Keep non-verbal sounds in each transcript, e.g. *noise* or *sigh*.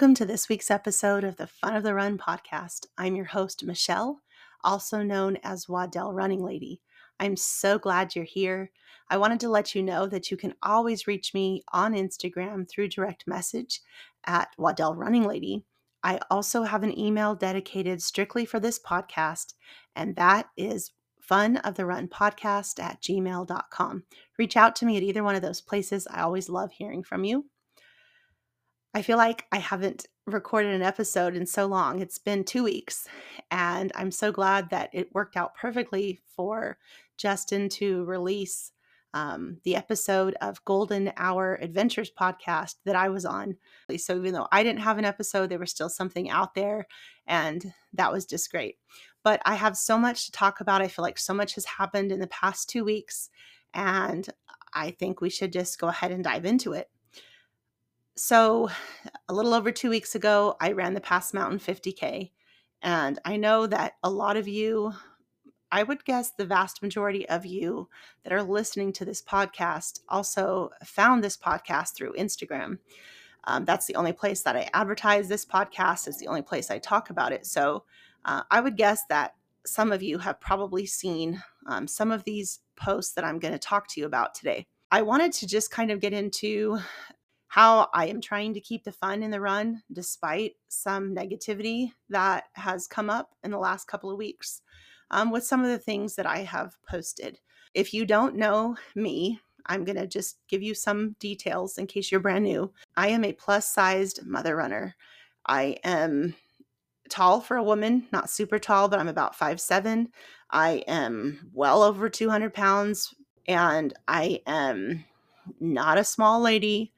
Welcome to this week's episode of the Fun of the Run podcast. I'm your host, Michelle, also known as Waddell Running Lady. I'm so glad you're here. I wanted to let you know that you can always reach me on Instagram through direct message at Waddell Running Lady. I also have an email dedicated strictly for this podcast, and that is fun of the run podcast at gmail.com. Reach out to me at either one of those places. I always love hearing from you. I feel like I haven't recorded an episode in so long. It's been two weeks, and I'm so glad that it worked out perfectly for Justin to release um, the episode of Golden Hour Adventures podcast that I was on. So even though I didn't have an episode, there was still something out there, and that was just great. But I have so much to talk about. I feel like so much has happened in the past two weeks, and I think we should just go ahead and dive into it. So, a little over two weeks ago, I ran the Pass Mountain 50K. And I know that a lot of you, I would guess the vast majority of you that are listening to this podcast also found this podcast through Instagram. Um, that's the only place that I advertise this podcast, is the only place I talk about it. So, uh, I would guess that some of you have probably seen um, some of these posts that I'm going to talk to you about today. I wanted to just kind of get into how I am trying to keep the fun in the run despite some negativity that has come up in the last couple of weeks um, with some of the things that I have posted. If you don't know me, I'm going to just give you some details in case you're brand new. I am a plus sized mother runner. I am tall for a woman, not super tall, but I'm about five seven. I am well over 200 pounds and I am not a small lady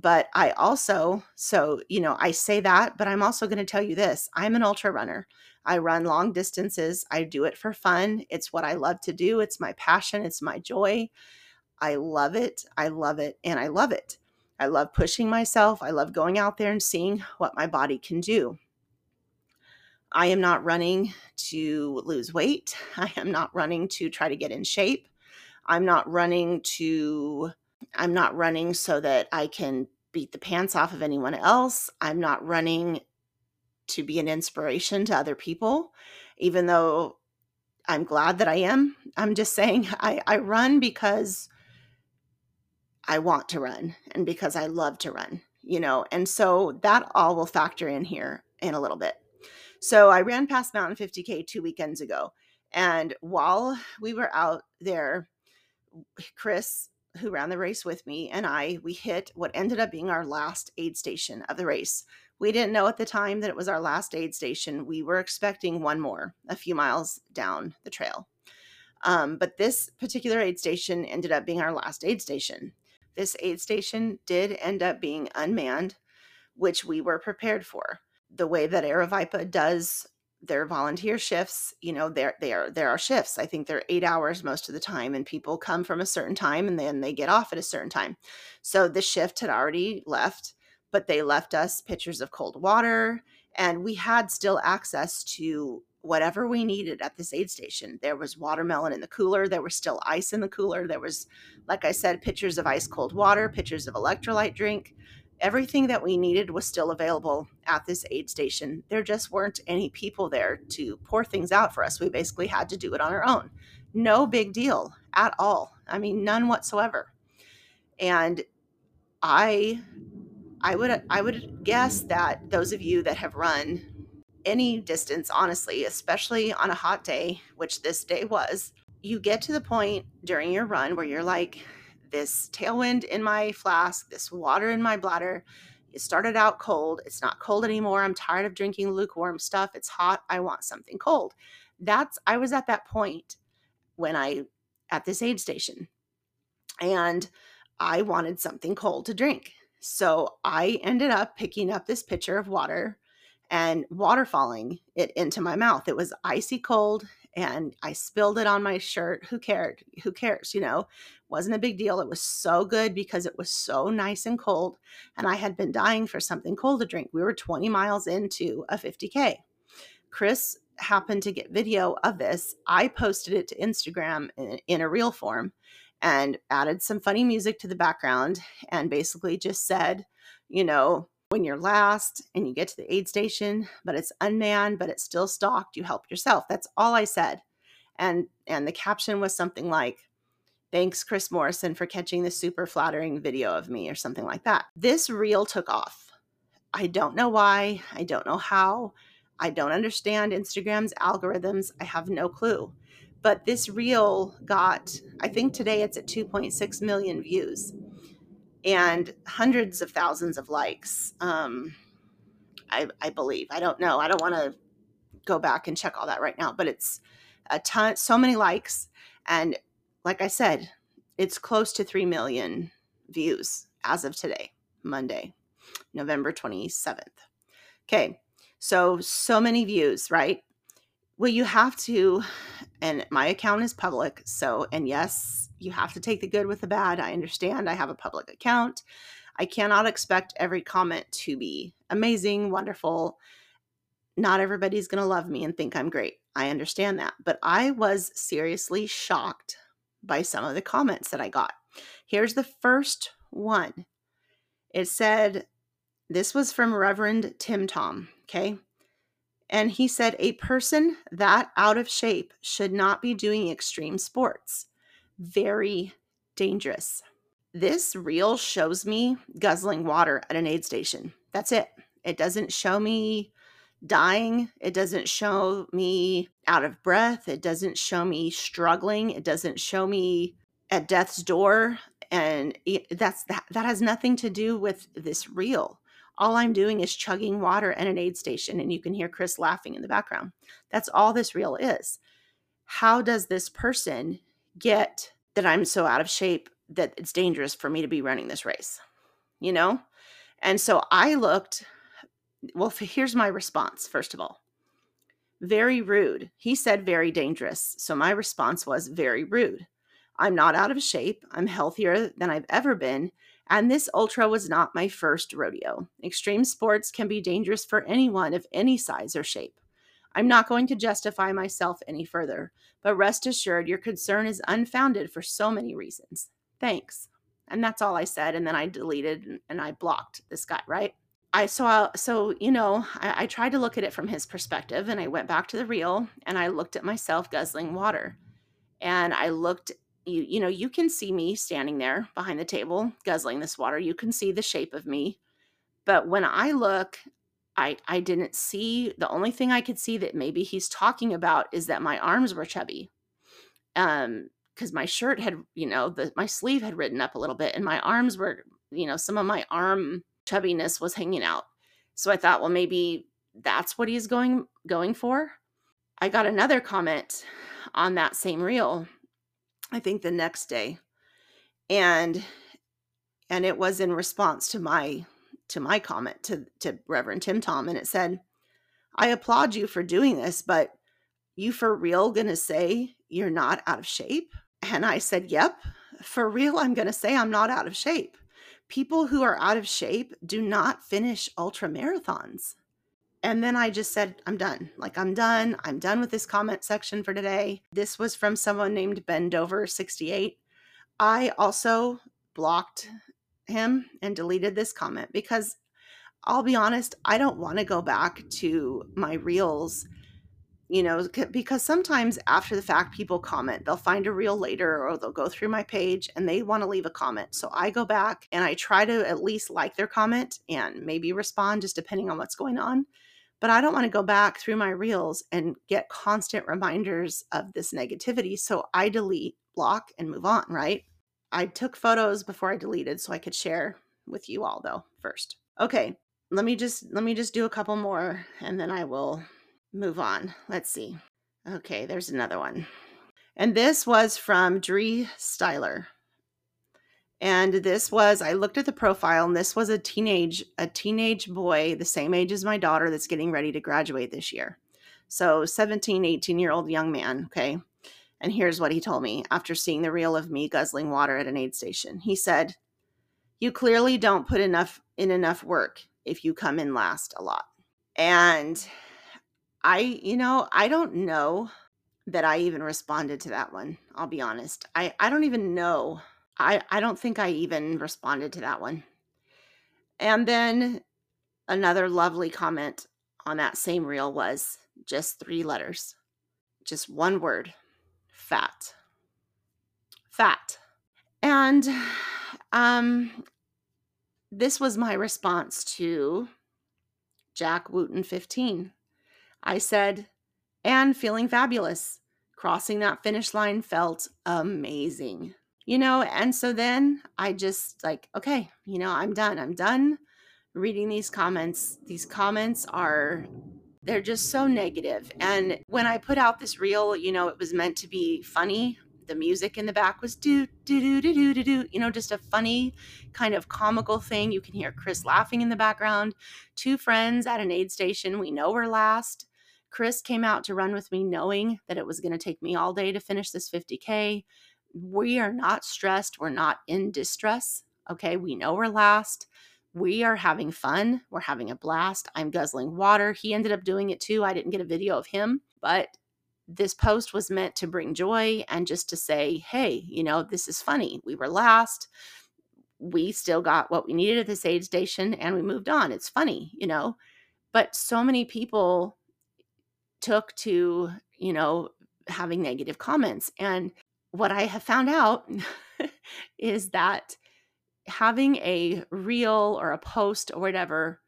but I also, so, you know, I say that, but I'm also going to tell you this I'm an ultra runner. I run long distances. I do it for fun. It's what I love to do. It's my passion. It's my joy. I love it. I love it. And I love it. I love pushing myself. I love going out there and seeing what my body can do. I am not running to lose weight. *laughs* I am not running to try to get in shape. I'm not running to I'm not running so that I can beat the pants off of anyone else. I'm not running to be an inspiration to other people, even though I'm glad that I am. I'm just saying *laughs* I, I run because I want to run and because I love to run, you know, and so that all will factor in here in a little bit. So I ran Pass Mountain 50K two weekends ago. And while we were out there, Chris who ran the race with me and I, we hit what ended up being our last aid station of the race. We didn't know at the time that it was our last aid station. We were expecting one more a few miles down the trail. Um, but this particular aid station ended up being our last aid station. This aid station did end up being unmanned, which we were prepared for. The way that Aravaipa does their volunteer shifts you know there there there are shifts. I think they're eight hours most of the time and people come from a certain time and then they get off at a certain time. So the shift had already left but they left us pitchers of cold water and we had still access to whatever we needed at this aid station. There was watermelon in the cooler there was still ice in the cooler there was like i said pitchers of ice cold water pitchers of electrolyte drink everything that we needed was still available at this aid station. There just weren't any people there to pour things out for us. We basically had to do it on our own. No big deal at all. I mean, none whatsoever. And I I would I would guess that those of you that have run any distance honestly, especially on a hot day, which this day was, you get to the point during your run where you're like this tailwind in my flask, this water in my bladder. It started out cold. It's not cold anymore. I'm tired of drinking lukewarm stuff. It's hot. I want something cold. That's, I was at that point when I, at this aid station, and I wanted something cold to drink. So I ended up picking up this pitcher of water and waterfalling it into my mouth. It was icy cold and I spilled it on my shirt. Who cared? Who cares? You know, wasn't a big deal. It was so good because it was so nice and cold. And I had been dying for something cold to drink. We were 20 miles into a 50K. Chris happened to get video of this. I posted it to Instagram in, in a reel form and added some funny music to the background and basically just said, you know, when you're last and you get to the aid station, but it's unmanned, but it's still stocked, you help yourself. That's all I said. And and the caption was something like Thanks, Chris Morrison, for catching the super flattering video of me, or something like that. This reel took off. I don't know why. I don't know how. I don't understand Instagram's algorithms. I have no clue. But this reel got, I think today it's at 2.6 million views and hundreds of thousands of likes. Um, I, I believe. I don't know. I don't want to go back and check all that right now, but it's a ton, so many likes. And like I said, it's close to 3 million views as of today, Monday, November 27th. Okay. So, so many views, right? Well, you have to, and my account is public. So, and yes, you have to take the good with the bad. I understand I have a public account. I cannot expect every comment to be amazing, wonderful. Not everybody's going to love me and think I'm great. I understand that. But I was seriously shocked by some of the comments that I got. Here's the first one. It said, this was from Reverend Tim Tom, okay? And he said, a person that out of shape should not be doing extreme sports. Very dangerous. This reel shows me guzzling water at an aid station. That's it. It doesn't show me dying. It doesn't show me out of breath. It doesn't show me struggling. It doesn't show me at death's door. And eh, that's that, that has nothing to do with this reel. All I'm doing is chugging water at an aid station, and you can hear Chris laughing in the background. That's all this reel is. How does this person get that I'm so out of shape that it's dangerous for me to be running this race? You know? And so I looked well, here's my response, first of all. Very rude. He said very dangerous. So my response was very rude. I'm not out of shape. I'm healthier than I've ever been. And this ultra was not my first rodeo. Extreme sports can be dangerous for anyone of any size or shape. I'm not going to justify myself any further, but rest assured your concern is unfounded for so many reasons. Thanks. And that's all I said. And then I deleted and I blocked this guy, right? I saw so you know I, I tried to look at it from his perspective and I went back to the reel and I looked at myself guzzling water and I looked you you know you can see me standing there behind the table guzzling this water you can see the shape of me but when I look I I didn't see the only thing I could see that maybe he's talking about is that my arms were chubby um because my shirt had you know the my sleeve had ridden up a little bit and my arms were you know some of my arm chubbiness was hanging out. So I thought, well, maybe that's what he's going going for. I got another comment on that same reel, I think the next day. And and it was in response to my to my comment to to Reverend Tim Tom and it said, "I applaud you for doing this, but you for real going to say you're not out of shape?" And I said, "Yep, for real I'm going to say I'm not out of shape." people who are out of shape do not finish ultra marathons. And then I just said, I'm done. Like, I'm done. I'm done with this comment section for today. This was from someone named Bendover68. I also blocked him and deleted this comment because I'll be honest, I don't want to go back to my reels you know, because sometimes after the fact, people comment. They'll find a reel later or they'll go through my page and they want to leave a comment. So I go back and I try to at least like their comment and maybe respond just depending on what's going on. But I don't want to go back through my reels and get constant reminders of this negativity. So I delete, block, and move on, right? I took photos before I deleted so I could share with you all though first. Okay, let me just let me just do a couple more and then I will move on. Let's see. Okay, there's another one. And this was from Dree Styler. And this was I looked at the profile and this was a teenage a teenage boy the same age as my daughter that's getting ready to graduate this year. So 17, 18 year old young man, okay? And here's what he told me after seeing the reel of me guzzling water at an aid station. He said, "You clearly don't put enough in enough work if you come in last a lot." And I, you know, I don't know that I even responded to that one. I'll be honest. I I don't even know. I I don't think I even responded to that one. And then Another lovely comment on that same reel was just three letters, just one word fat. Fat. And um, this was my response to Jack Wooten 15. I said, and feeling fabulous. Crossing that finish line felt amazing. You know, and so then I just like, okay, you know, I'm done. I'm done reading these comments. These comments are they're just so negative. And when I put out this reel, you know, it was meant to be funny. The music in the back was do do do do do do do, you know, just a funny kind of comical thing. You can hear Chris laughing in the background. Two friends at an aid station. We know we're last. Chris came out to run with me knowing that it was going to take me all day to finish this 50K. We are not stressed. We're not in distress. Okay. We know we're last. We are having fun. We're having a blast. I'm guzzling water. He ended up doing it too. I didn't get a video of him, but this post was meant to bring joy and just to say, hey, you know, this is funny. We were last. We still got what we needed at this aid station and we moved on. It's funny, you know. But so many people took to, you know, having negative comments. And what I have found out *laughs* is that having a reel or a post or whatever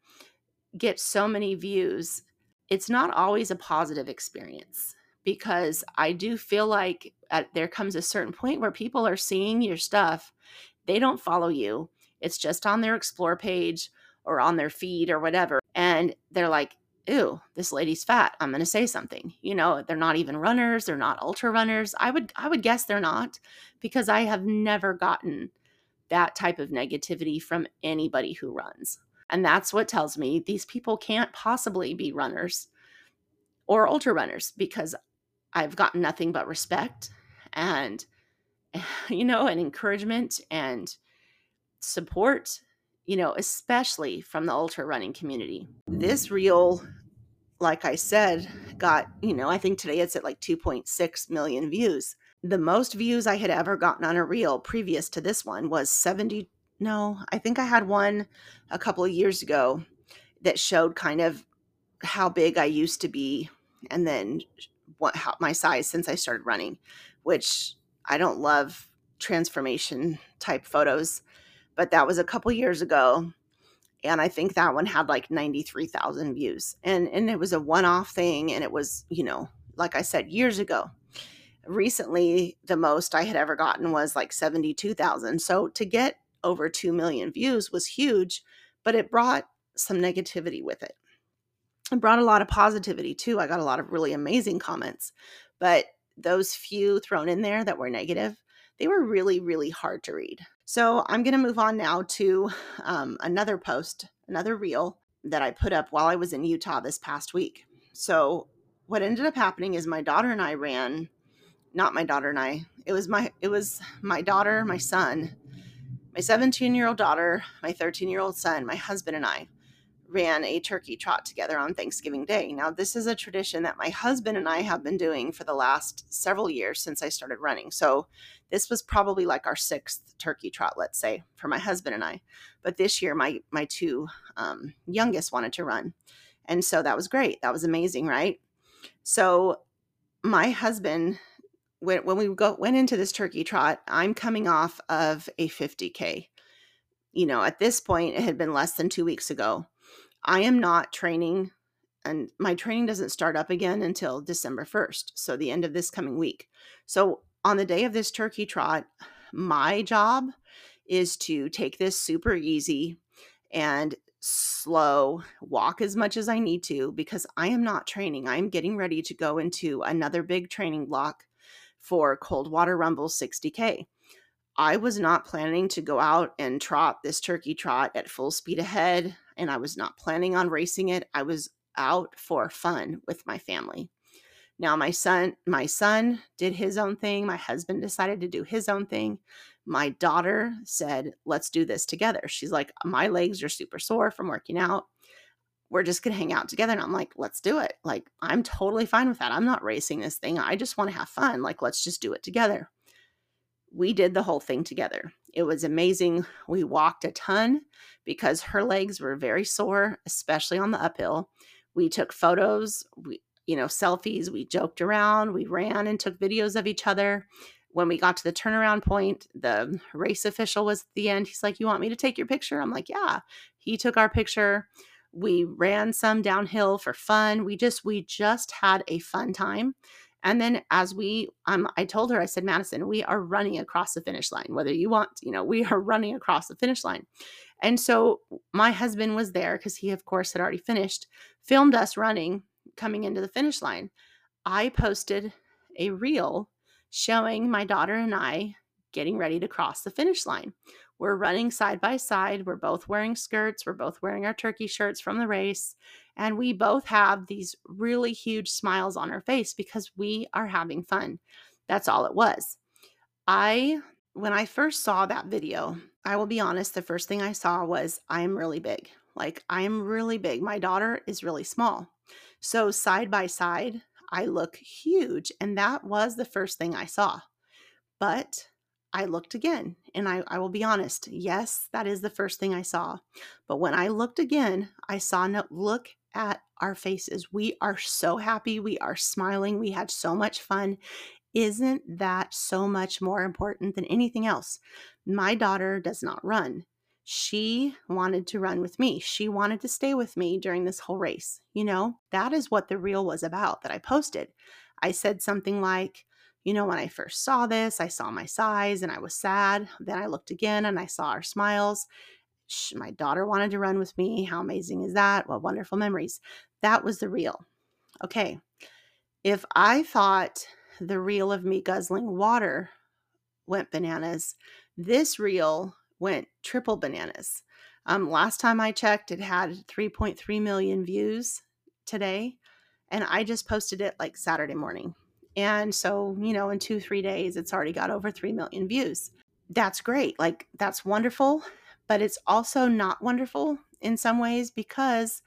get so many views, it's not always a positive experience because I do feel like at, there comes a certain point where people are seeing your stuff, they don't follow you. It's just on their explore page or on their feed or whatever. And they're like, ew, this lady's fat. I'm going to say something. You know, they're not even runners, they're not ultra runners. I would I would guess they're not because I have never gotten that type of negativity from anybody who runs. And that's what tells me these people can't possibly be runners or ultra runners because I've gotten nothing but respect and *sighs* you know, and encouragement and support you know, especially from the ultra running community. This reel, like I said, got, you know, I think today it's at like 2.6 million views. The most views I had ever gotten on a reel previous to this one was 70. No, I think I had one a couple of years ago that showed kind of how big I used to be and then what how, my size since I started running, which I don't love transformation type photos but that was a couple years ago and I think that one had like 93,000 views. And and it was a one-off thing and it was, you know, like I said years ago. Recently the most I had ever gotten was like 72,000. So to get over 2 million views was huge, but it brought some negativity with it. It brought a lot of positivity too. I got a lot of really amazing comments, but those few thrown in there that were negative, they were really really hard to read. So I'm going to move on now to um, another post, another reel that I put up while I was in Utah this past week. So what ended up happening is my daughter and I ran, not my daughter and I. It was my it was my daughter, my son, my 17 year old daughter, my 13 year old son, my husband and I ran a turkey trot together on Thanksgiving Day. Now, this is a tradition that my husband and I have been doing for the last several years since I started running. So, this was probably like our sixth turkey trot, let's say, for my husband and I. But this year, my my two um, youngest wanted to run, and so that was great. That was amazing, right? So, my husband. When, when we go went into this turkey trot, I'm coming off of a 50k. You know, at this point, it had been less than two weeks ago I am not training, and my training doesn't start up again until December 1st. So, the end of this coming week. So, on the day of this turkey trot, my job is to take this super easy and slow, walk as much as I need to because I am not training. I'm getting ready to go into another big training block for Coldwater Rumble 60K. I was not planning to go out and trot this turkey trot at full speed ahead and I was not planning on racing it. I was out for fun with my family. Now my son my son did his own thing, my husband decided to do his own thing. My daughter said, "Let's do this together." She's like, "My legs are super sore from working out. We're just going to hang out together." And I'm like, "Let's do it." Like I'm totally fine with that. I'm not racing this thing. I just want to have fun. Like let's just do it together we did the whole thing together. It was amazing. We walked a ton because her legs were very sore, especially on the uphill. We took photos, we, you know, selfies, we joked around, we ran and took videos of each other. When we got to the turnaround point, the race official was at the end. He's like, You want me to take your picture? I'm like, Yeah. He took our picture. We ran some downhill for fun. We just, we just had a fun time. And then as we, um, I told her, I said, Madison, we are running across the finish line, whether you want, you know, we are running across the finish line. And so my husband was there because he, of course, had already finished, filmed us running coming into the finish line. I posted a reel showing my daughter and I getting ready to cross the finish line. We're running side by side. We're both wearing skirts. We're both wearing our turkey shirts from the race. And we both have these really huge smiles on our face because we are having fun. That's all it was. I, when I first saw that video, I will be honest, the first thing I saw was I'm really big. Like, I'm really big. My daughter is really small. So, side by side, I look huge. And that was the first thing I saw. But I looked again, and I, I will be honest. Yes, that is the first thing I saw. But when I looked again, I saw no look at our faces. We are so happy. We are smiling. We had so much fun. Isn't that so much more important than anything else? My daughter does not run. She wanted to run with me. She wanted to stay with me during this whole race. You know, that is what the reel was about that I posted. I said something like, you know, when I first saw this, I saw my size and I was sad. Then I looked again and I saw our smiles. My daughter wanted to run with me. How amazing is that? What wonderful memories. That was the reel. Okay. If I thought the reel of me guzzling water went bananas, this reel went triple bananas. Um, last time I checked, it had 3.3 million views today, and I just posted it like Saturday morning. And so, you know, in two, three days, it's already got over 3 million views. That's great. Like, that's wonderful. But it's also not wonderful in some ways because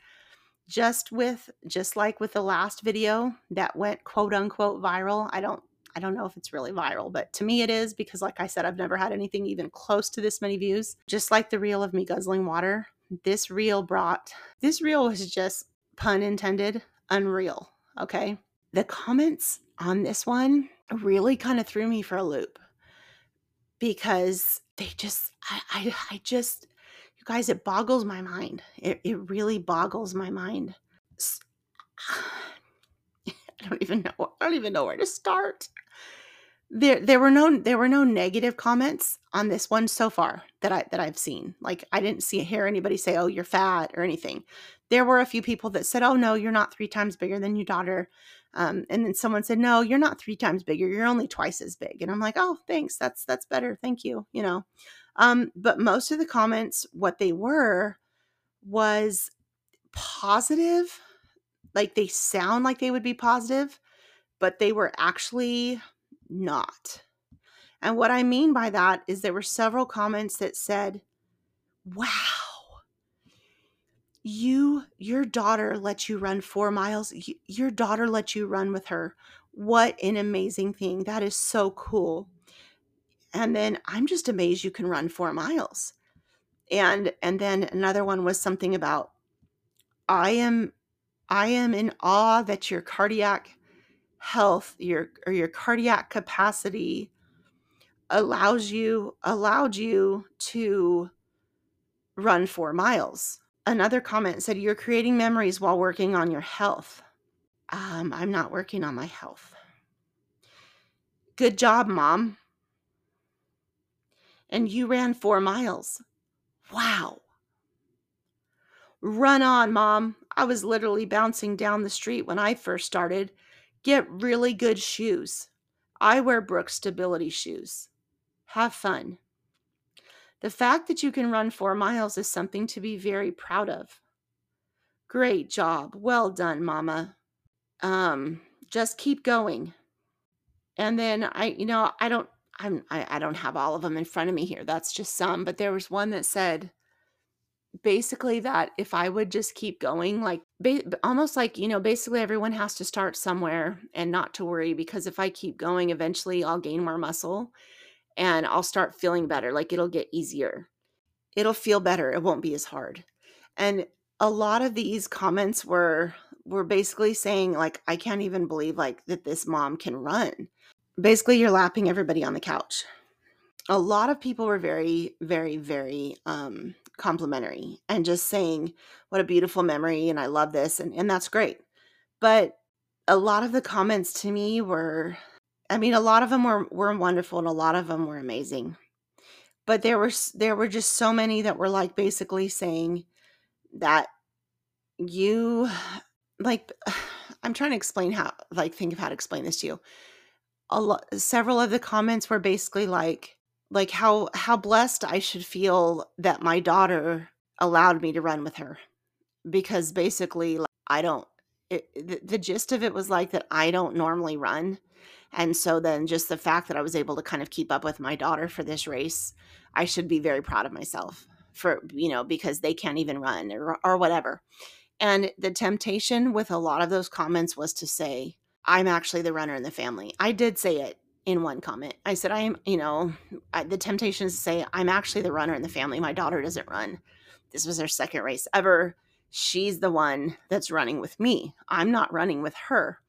just with, just like with the last video that went quote unquote viral, I don't, I don't know if it's really viral, but to me it is because, like I said, I've never had anything even close to this many views. Just like the reel of me guzzling water, this reel brought, this reel was just, pun intended, unreal. Okay. The comments on this one really kind of threw me for a loop because they just, I, I, I just, you guys, it boggles my mind. It, it really boggles my mind. *sighs* I don't even know. I don't even know where to start there there were no there were no negative comments on this one so far that I that I've seen. Like I didn't see hear anybody say, "Oh, you're fat" or anything. There were a few people that said, "Oh no, you're not three times bigger than your daughter," um, and then someone said, "No, you're not three times bigger. You're only twice as big." And I'm like, "Oh, thanks. That's that's better. Thank you." You know, um, but most of the comments, what they were, was positive. Like they sound like they would be positive, but they were actually not. And what I mean by that is there were several comments that said, Wow, you, your daughter let you run four miles. Your daughter let you run with her. What an amazing thing. That is so cool. And then I'm just amazed you can run four miles. And and then another one was something about I am I am in awe that your cardiac health your or your cardiac capacity allows you allowed you to run 4 miles. Another comment said you're creating memories while working on your health. Um, I'm not working on my health. Good job, mom. And you ran 4 miles. Wow. Run on, mom. I was literally bouncing down the street when I first started Get really good shoes. I wear Brooks Stability shoes. Have fun. The fact that you can run four miles is something to be very proud of. Great job. Well done, Mama. Um, just keep going. And then I, you know, I don't, I'm, I, I don't have all of them in front of me here. That's just some, but there was one that said, basically that if I would just keep going, like ba- almost like, you know, basically everyone has to start somewhere and not to worry because if I keep going, eventually I'll gain more muscle. And I'll start feeling better. Like it'll get easier. It'll feel better. It won't be as hard. And a lot of these comments were were basically saying like I can't even believe like that this mom can run. Basically you're lapping everybody on the couch. A lot of people were very very very um complimentary and just saying what a beautiful memory and I love this and and that's great. But a lot of the comments to me were I mean a lot of them were were wonderful and a lot of them were amazing. But there were there were just so many that were like basically saying that you *sighs* like *sighs* I'm trying to explain how like think of how to explain this to you. A lot several of the comments were basically like like how how blessed I should feel that my daughter allowed me to run with her because basically like, I don't it, the, the gist of it was like that I don't normally run and so then just the fact that I was able to kind of keep up with my daughter for this race I should be very proud of myself for you know because they can't even run or, or whatever. And the temptation with a lot of those comments was to say i'm actually the runner in the family. I did say it in one comment. I said i am you know I, the temptation is to say i'm actually the runner in the family. My daughter doesn't run. This was her second race ever. She's the one that's running with me. I'm not running with her.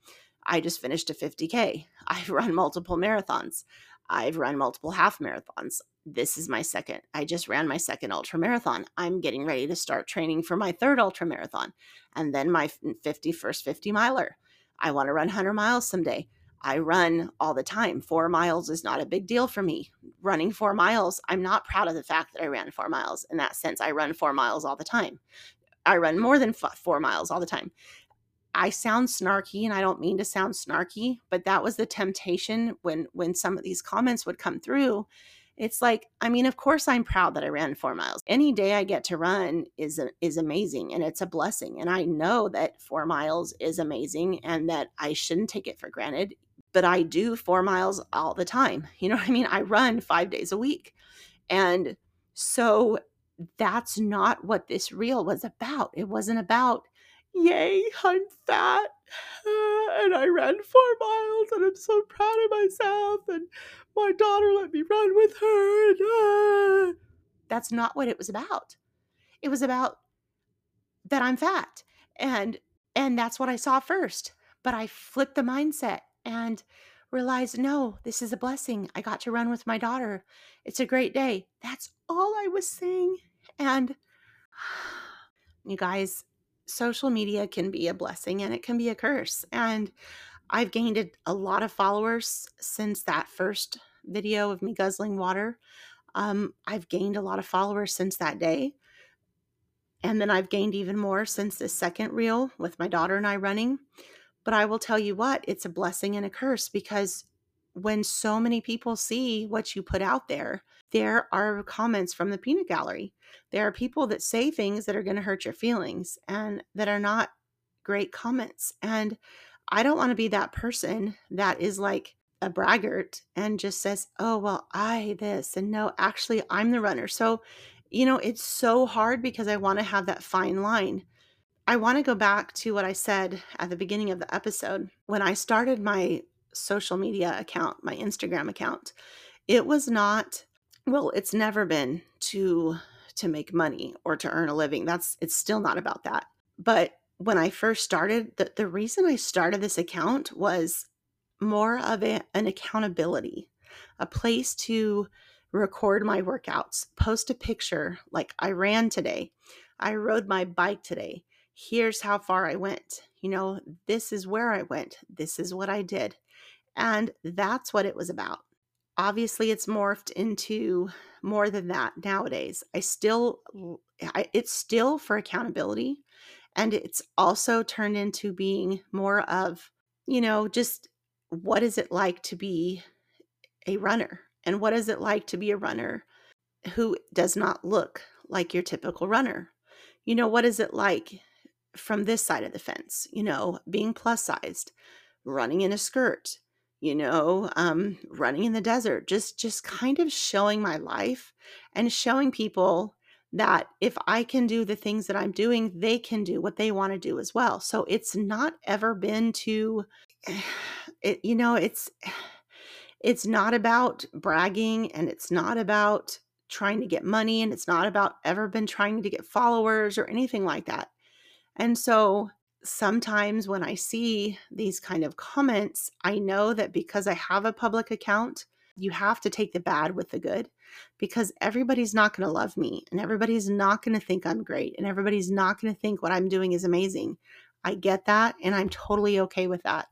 I just finished a 50k i've run multiple marathons I've run multiple half marathons this is my second. I just ran my second ultra marathon. I'm getting ready to start training for my third ultra marathon and then my 51st 50 miler. I want to run 100 miles someday. I run all the time. Four miles is not a big deal for me. Running four miles, I'm not proud of the fact that I ran four miles. In that sense, I run four miles all the time. I run more than four miles all the time. I sound snarky and I don't mean to sound snarky, but that was the temptation when when some of these comments would come through. It's like i mean of course i'm proud that i ran four miles. Any day i get to run is is amazing and it's a blessing. And i know that four miles is amazing and that i shouldn't take it for granted but i do four miles all the time. You know what i mean? I run five days a week. And so that's not what this reel was about. It wasn't about yay i'm fat *sighs* and I ran four miles and I'm so proud of myself and my daughter let me run with her. And, uh. *sighs* That's not what it was about. It was about that I'm fat. And and that's what I saw first. But I flipped the mindset and realized no, this is a blessing. I got to run with my daughter. It's a great day. That's all I was saying. And *sighs* you guys, social media can be a blessing and it can be a curse. And I've gained a, lot of followers since that first video of me guzzling water. Um, I've gained a lot of followers since that day. And then I've gained even more since this second reel with my daughter and I running. But I will tell you what, it's a blessing and a curse because when so many people see what you put out there, there are comments from the peanut gallery. There are people that say things that are going to hurt your feelings and that are not great comments. And I don't want to be that person that is like a braggart and just says, oh, well, I this. And no, actually, I'm the runner. So, you know, it's so hard because I want to have that fine line. I want to go back to what I said at the beginning of the episode. When I started my social media account, my Instagram account, it was not well, it's never been to to make money or to earn a living. That's it's still not about that. But when I first started, the, the reason I started this account was more of a, an accountability, a place to record my workouts, post a picture like I ran today, I rode my bike today. Here's how far I went. You know, this is where I went. This is what I did. And that's what it was about. Obviously it's morphed into more than that nowadays. I still I, it's still for accountability and it's also turned into being more of you know just what is it like to be a runner? And what is it like to be a runner who does not look like your typical runner? You know what is it like from this side of the fence? You know being plus sized running in a skirt you know um, running in the desert just just kind of showing my life and showing people that if i can do the things that i'm doing they can do what they want to do as well so it's not ever been to *sighs* it you know it's *sighs* it's not about bragging and it's not about trying to get money and it's not about ever been trying to get followers or anything like that. And so sometimes when I see these kind of comments, I know that because I have a public account, you have to take the bad with the good because everybody's not going to love me and everybody's not going to think I'm great and everybody's not going to think what I'm doing is amazing. I get that and I'm totally okay with that.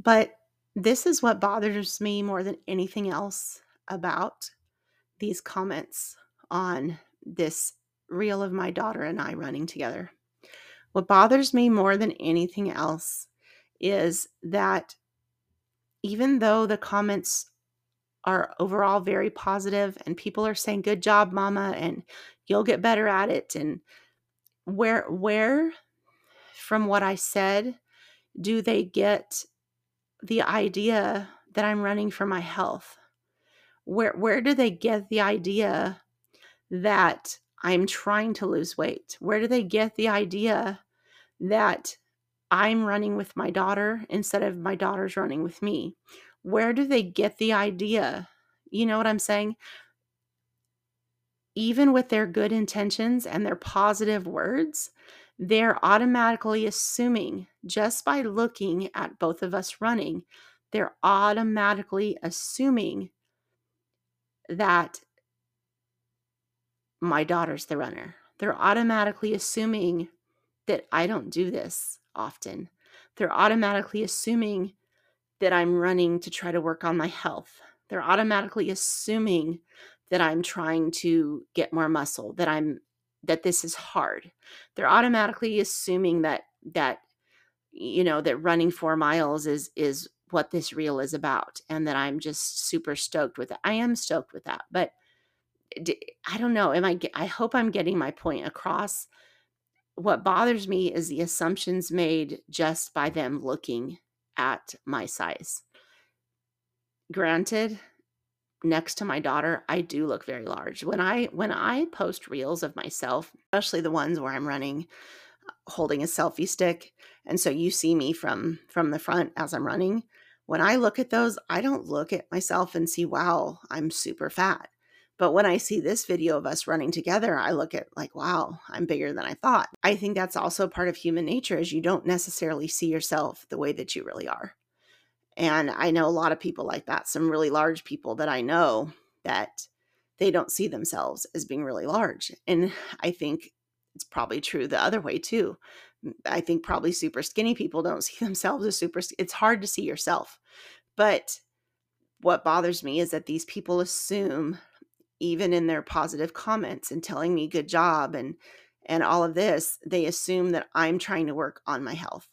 But this is what bothers me more than anything else about these comments on this reel of my daughter and I running together. What bothers me more than anything else is that even though the comments are overall very positive and people are saying good job mama and you'll get better at it and where where from what I said do they get the idea that I'm running for my health? Where where do they get the idea that I'm trying to lose weight? Where do they get the idea that I'm running with my daughter instead of my daughter's running with me? Where do they get the idea? You know what I'm saying? Even with their good intentions and their positive words, they're automatically assuming just by looking at both of us running, they're automatically assuming that my daughter's the runner. They're automatically assuming that I don't do this often. They're automatically assuming that I'm running to try to work on my health. They're automatically assuming that I'm trying to get more muscle, that I'm that this is hard. They're automatically assuming that that you know that running 4 miles is is what this reel is about and that I'm just super stoked with it. I am stoked with that. But eh, I don't know, am I I hope I'm getting my point across. What bothers me is the assumptions made just by them looking at my size. Granted, next to my daughter, I do look very large. When I when I post reels of myself, especially the ones where I'm running holding a selfie stick and so you see me from from the front as I'm running, when I look at those, I don't look at myself and see wow, I'm super fat. But when I see this video of us running together, I look at like, wow, I'm bigger than I thought. I think that's also part of human nature is you don't necessarily see yourself the way that you really are. And I know a lot of people like that, some really large people that I know that they don't see themselves as being really large. And I think it's probably true the other way too. I think probably super skinny people don't *laughs* see themselves as super it's hard to see yourself. But what bothers me is that these people assume even in their positive comments and telling me good job and and all of this, they assume that I'm trying to work on my health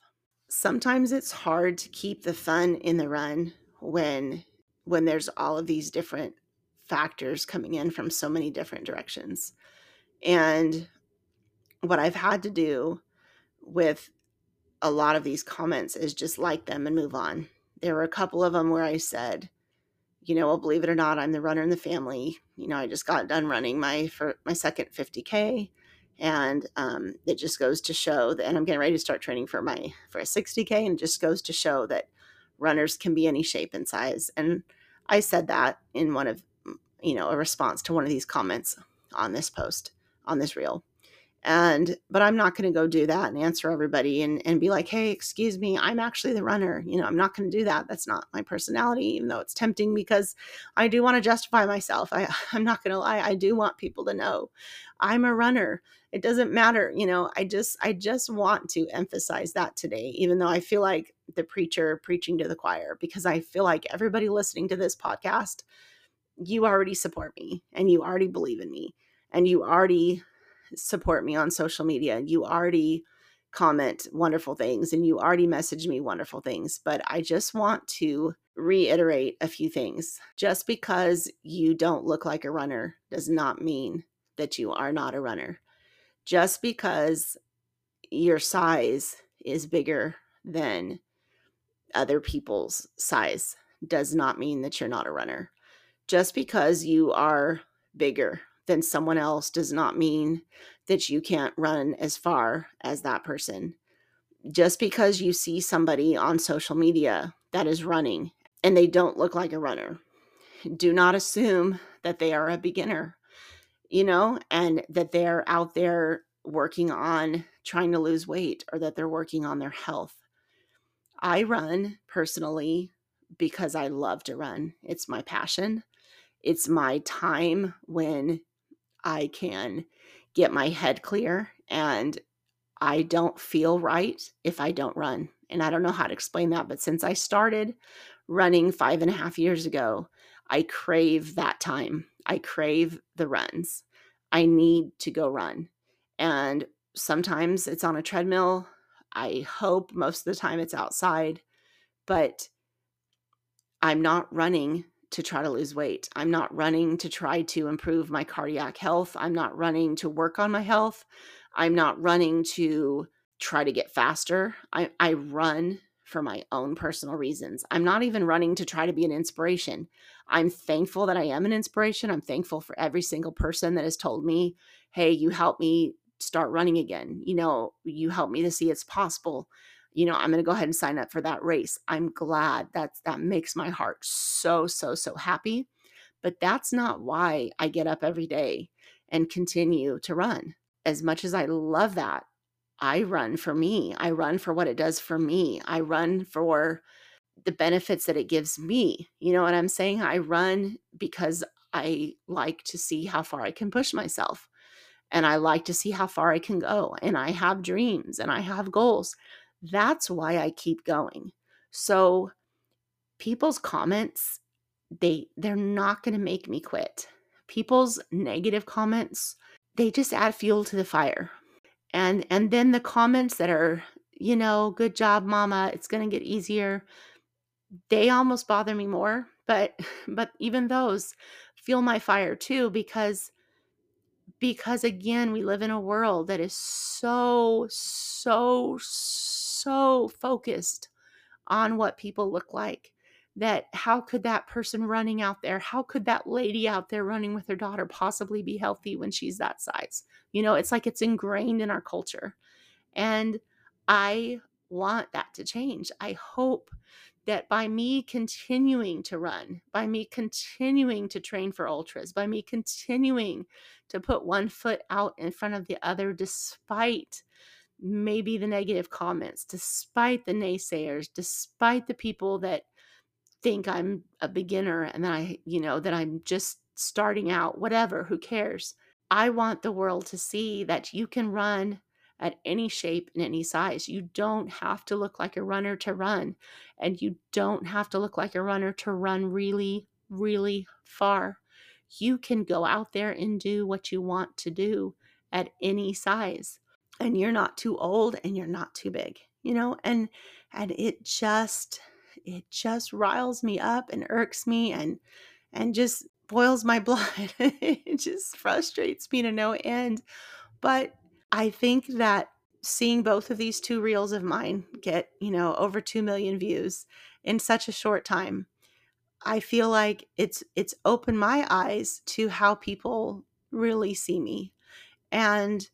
sometimes it's hard to keep the fun in the run when when there's all of these different factors coming in from so many different directions. And what I've had to do with a lot of these comments is just like them and move on. There were a couple of them where I said, you know, well, believe it or not, I'm the runner in the family. You know, I just got done running my for my second 50k and um, it just goes to show that and i'm getting ready to start training for my for a 60k and it just goes to show that runners can be any shape and size and i said that in one of you know a response to one of these comments on this post on this reel and but i'm not going to go do that and answer everybody and, and be like hey excuse me i'm actually the runner you know i'm not going to do that that's not my personality even though it's tempting because i do want to justify myself I, *laughs* i'm not going to lie i do want people to know i'm a runner it doesn't matter you know i just i just want to emphasize that today even though i feel like the preacher preaching to the choir because i feel like everybody listening to this podcast you already support me and you already believe in me and you already support me on social media. You already comment wonderful things and you already message me wonderful things. But I just want to reiterate a few things. Just because you don't look like a runner does not mean that you are not a runner. Just because your size is bigger than other people's size does not mean that you're not a runner. Just because you are bigger than someone else does not mean that you can't run as far as that person. Just because you see somebody on social media that is running and they don't look like a runner. Do not assume that they are a beginner, you know, and that they're out there working on trying to lose weight or that they're working on their health. I run personally because I love to run. It's my passion. It's my time when I can get my head clear and I don't feel right if I don't run. And I don't know how to explain that, but since I started running five and a half years ago, I crave that time. I crave the runs. I need to go run. And sometimes it's on a treadmill. I hope most of the time it's outside, but I'm not running to try to lose weight. I'm not running to try to improve my cardiac health. I'm not running to work on my health. I'm not running to try to get faster. I, I run for my own personal reasons. I'm not even running to try to be an inspiration. I'm thankful that I am an inspiration. I'm thankful for every single person that has told me, hey, you helped me start running again. You know, you helped me to see it's possible. You know, I'm going to go ahead and sign up for that race. I'm glad that's that makes my heart so so so happy. But that's not why I get up every day and continue to run. As much as I love that, I run for me. I run for what it does for me. I run for the benefits that it gives me. You know what I'm saying? I run because I like to see how far I can push myself and I like to see how far I can go. And I have dreams and I have goals. That's why I keep going. So people's comments, they they're not going to make me quit. People's negative comments, they just add fuel to the fire. And and then the comments that are, you know, good job mama, it's going to get easier. They almost bother me more, but *laughs* but even those fuel my fire too because because again we live in a world that is so so so focused on what people look like that how could that person running out there how could that lady out there running with her daughter possibly be healthy when she's that size? You know it's like it's ingrained in our culture. And i want that to change. I hope that by me continuing to run, by me continuing to train for ultras, by me continuing to put one foot out in front of the other, despite maybe the negative comments, despite the naysayers, despite the people that think I'm a beginner and that I, you know, that I'm just starting out, whatever, who cares? I want the world to see that you can run at any shape and any size. You don't have to look like a runner to run, and you don't have to look like a runner to run really, really far. You can go out there and do what you want to do at any size. And you're not too old and you're not too big, you know? And and it just it just riles me up and irks me and and just boils my *laughs* blood. it just frustrates me to no end. But I think that seeing both of these two reels of mine get, you know, over 2 million views in such a short time, I feel like it's it's opened my eyes to how people really see me. And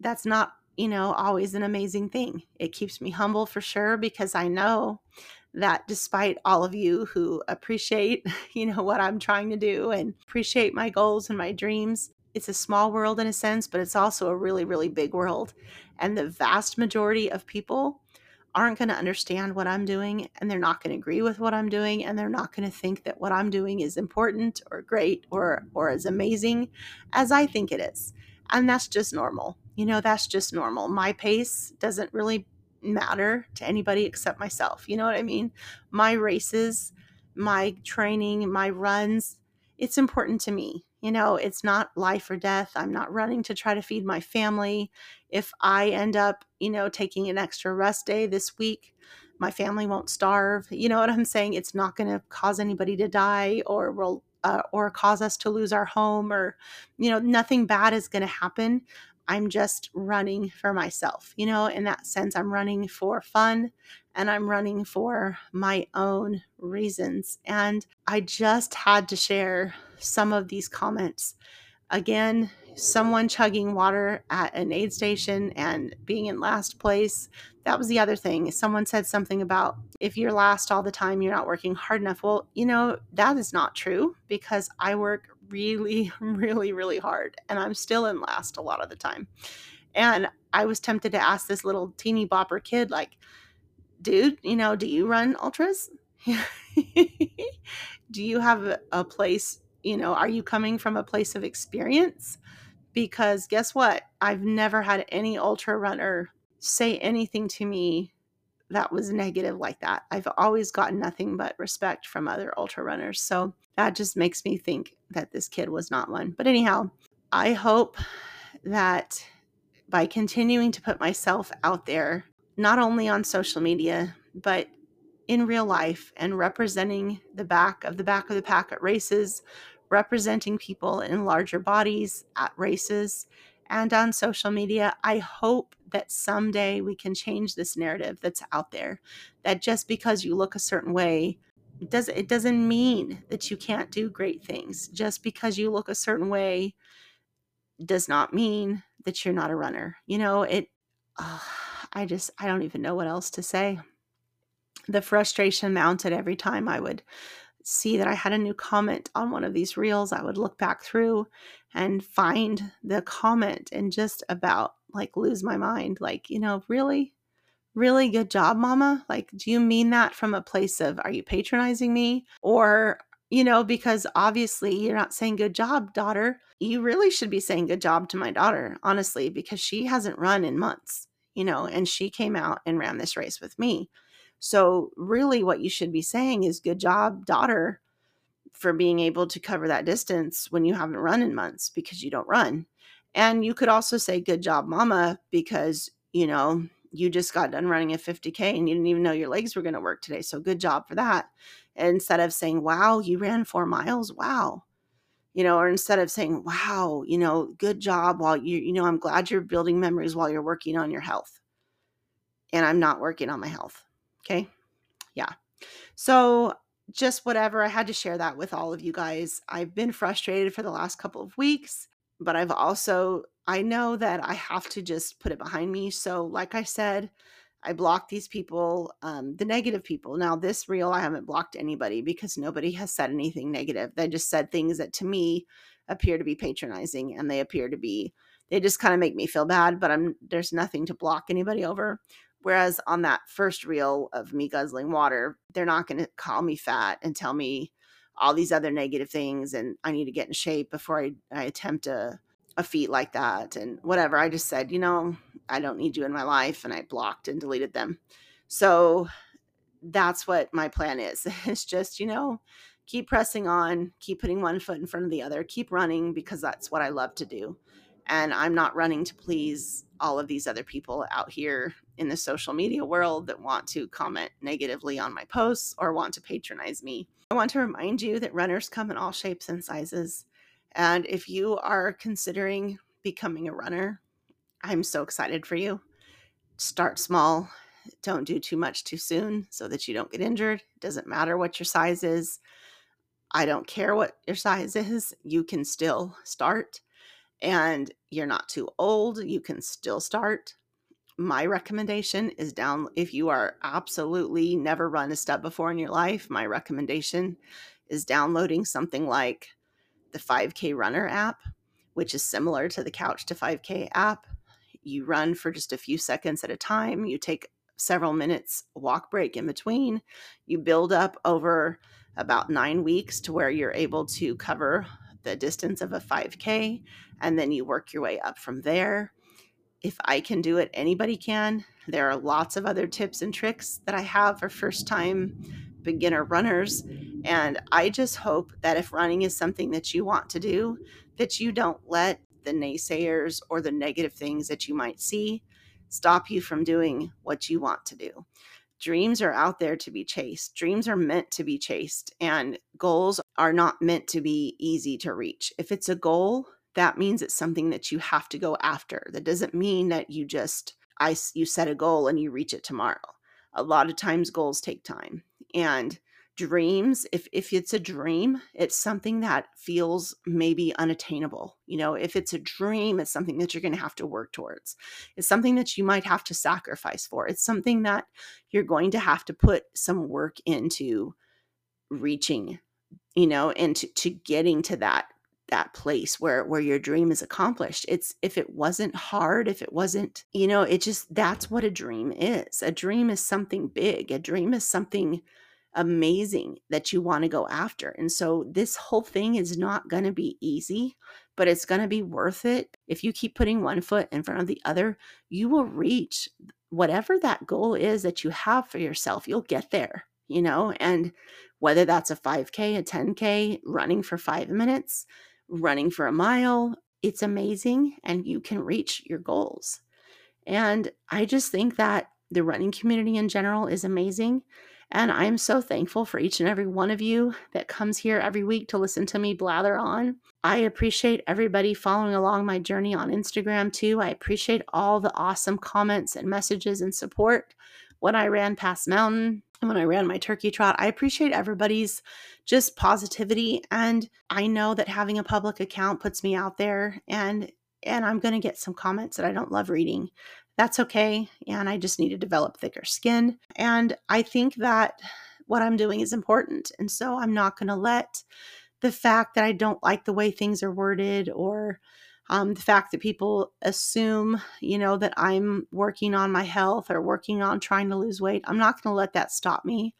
that's not, you know, always an amazing thing. It keeps me humble for sure because I know that despite all of you who appreciate, *laughs* you know, what I'm trying to do and appreciate my goals and my dreams, it's a small world in a sense, but it's also a really, really big world. And the vast majority of people aren't going to understand what I'm doing and they're not going to agree with what I'm doing and they're not going to think that what I'm doing is important or great or or as amazing as I think it is. And that's just normal. You know, that's just normal. My pace doesn't really matter to anybody except myself. You know what I mean? My races, my training, my runs, it's important to me. You know, it's not life or death. I'm not running to try to feed my family. If I end up, you know, taking an extra rest day this week, my family won't starve. You know what I'm saying? It's not going to cause anybody to die or will uh, or cause us to lose our home or you know, nothing bad is going to happen. I'm just running for myself. You know, in that sense, I'm running for fun and I'm running for my own reasons. And I just had to share some of these comments. Again, someone chugging water at an aid station and being in last place. That was the other thing. Someone said something about if you're last all the time, you're not working hard enough. Well, you know, that is not true because I work really, *laughs* really, really hard and I'm still in last a lot of the time. And I was tempted to ask this little teeny bopper kid, like, dude, you know, do you run ultras? *laughs* do you have a place, you know, are you coming from a place of experience? Because guess what? I've never had any ultra runner say anything to me that was negative like that. I've always gotten nothing but respect from other ultra runners. So that just makes me think that this kid was not one. But anyhow, I hope that by continuing to put myself out there, not only on social media, but in real life and representing the back of the back of the pack at races, representing people in larger bodies at races and on social media. I hope that someday we can change this narrative that's out there that just because you look a certain way it does it doesn't mean that you can't do great things. Just because you look a certain way does not mean that you're not a runner. You know, it uh, I just I don't even know what else to say the frustration mounted every time I would see that I had a new comment on one of these reels. I would look back through and find the comment and just about like lose my mind. Like, you know, really, really good job, mama. Like, do you mean that from a place of are you patronizing me? Or, you know, because obviously you're not saying good job, daughter. You really should be saying good job to my daughter, honestly, because she hasn't run in months, you know, and she came out and ran this race with me. So, really, what you should be saying is, Good job, daughter, for being able to cover that distance when you haven't run in months because you don't run. And you could also say, Good job, mama, because, you know, you just got done running a 50K and you didn't even know your legs were going to work today. So, good job for that. Instead of saying, Wow, you ran four miles. Wow. You know, or instead of saying, Wow, you know, good job while you, you know, I'm glad you're building memories while you're working on your health. And I'm not working on my health. Okay. Yeah. So, just whatever. I had to share that with all of you guys. I've been frustrated for the last couple of weeks, but I've also, I know that I have to just put it behind me. So, like I said, I blocked these people, um, the negative people. Now, this reel, I haven't blocked anybody because nobody has said anything negative. They just said things that to me appear to be patronizing and they appear to be, they just kind of make me feel bad, but I'm, there's nothing to block anybody over. Whereas on that first reel of me guzzling water, they're not going to call me fat and tell me all these other negative things and I need to get in shape before I, I attempt a, a feat like that and whatever. I just said, you know, I don't need you in my life and I blocked and deleted them. So that's what my plan is. *laughs* It's just, you know, keep pressing on, keep putting one foot in front of the other, keep running because that's what I love to do. And I'm not running to please all of these other people out here in the social media world that want to comment negatively on my posts or want to patronize me. I want to remind you that runners come in all shapes and sizes. And if you are considering becoming a runner, I'm so excited for you. Start small. Don't do too much too soon so that you don't get injured. It doesn't matter what your size is. I don't care what your size is. You can still start. And you're not too old. You can still start my recommendation is down if you are absolutely never run a step before in your life my recommendation is downloading something like the 5k runner app which is similar to the couch to 5k app. You run for just a few seconds at a time you take several minutes walk break in between you build up over about 9 weeks to where you're able to cover the distance of a 5k and then you work your way up from there if I can do it, anybody can. There are lots of other tips and tricks that I have for first time beginner runners. And I just hope that if running is something that you want to do, that you don't let the naysayers or the negative things that you might see stop you from doing what you want to do. Dreams are out there to be chased. Dreams are meant to be chased, and goals are not meant to be easy to reach. If it's a goal, that means it's something that you have to go after. That doesn't mean that you just I you set a goal and you reach it tomorrow. A lot of times goals take time. And dreams if if it's a dream it's something that feels maybe unattainable you know if it's a dream it's something that you're going to have to work towards it's something that you might have to sacrifice for it's something that you're going to have to put some work into reaching you know and to, to getting to that that place where where your dream is accomplished. It's if it wasn't hard if it wasn't you know it just that's what a dream is. A dream is something big. A dream is something amazing that you want to go after. And so this whole thing is not going to be easy but it's going to be worth it. If you keep putting one foot in front of the other you will reach whatever that goal is that you have for yourself. You'll get there you know? And whether that's a 5k a 10k running for 5 minutes running for a mile. It's amazing and you can reach your goals. And I just think that the running community in general is amazing. And I'm so thankful for each and every one of you that comes here every week to listen to me blather on. I appreciate everybody following along my journey on Instagram too. I appreciate all the awesome comments and messages and support when I ran Pass Mountain and when I ran my turkey trot. I appreciate everybody's just positivity and I know that having a public account puts me out there and and I'm going to get some comments that I don't love reading. That's okay, and I just need to develop thicker skin. And I think that what I'm doing is important. And so I'm not going to let the fact that I don't like the way things are worded or um, the fact that people assume, you know, that I'm working on my health or working on trying to lose weight, I'm not going to let that stop me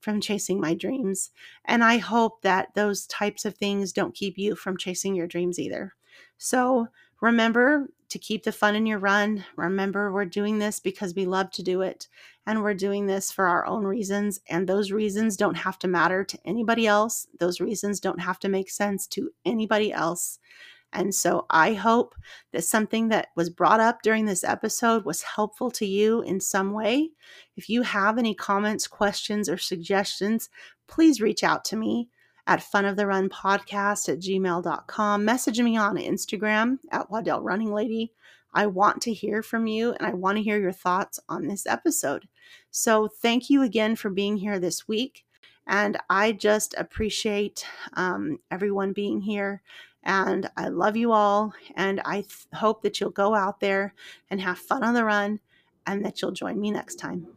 from chasing my dreams. And I hope that those types of things don't keep you from chasing your dreams either. So remember to keep the fun in your run. Remember, we're doing this because we love to do it. And we're doing this for our own reasons. And those reasons don't have to matter to anybody else. Those reasons don't have to make sense to anybody else. And so I hope that something that was brought up during this episode was helpful to you in some way. If you have any comments, questions, or suggestions, please reach out to me at funoftherunpodcast at gmail.com. Message me on Instagram at Waddell Running Lady. I want to hear from you and I want to hear your thoughts on this episode. So, thank you again for being here this week. And I just appreciate um, everyone being here and I love you all. And I th- hope that you'll go out there and have fun on the run and that you'll join me next time.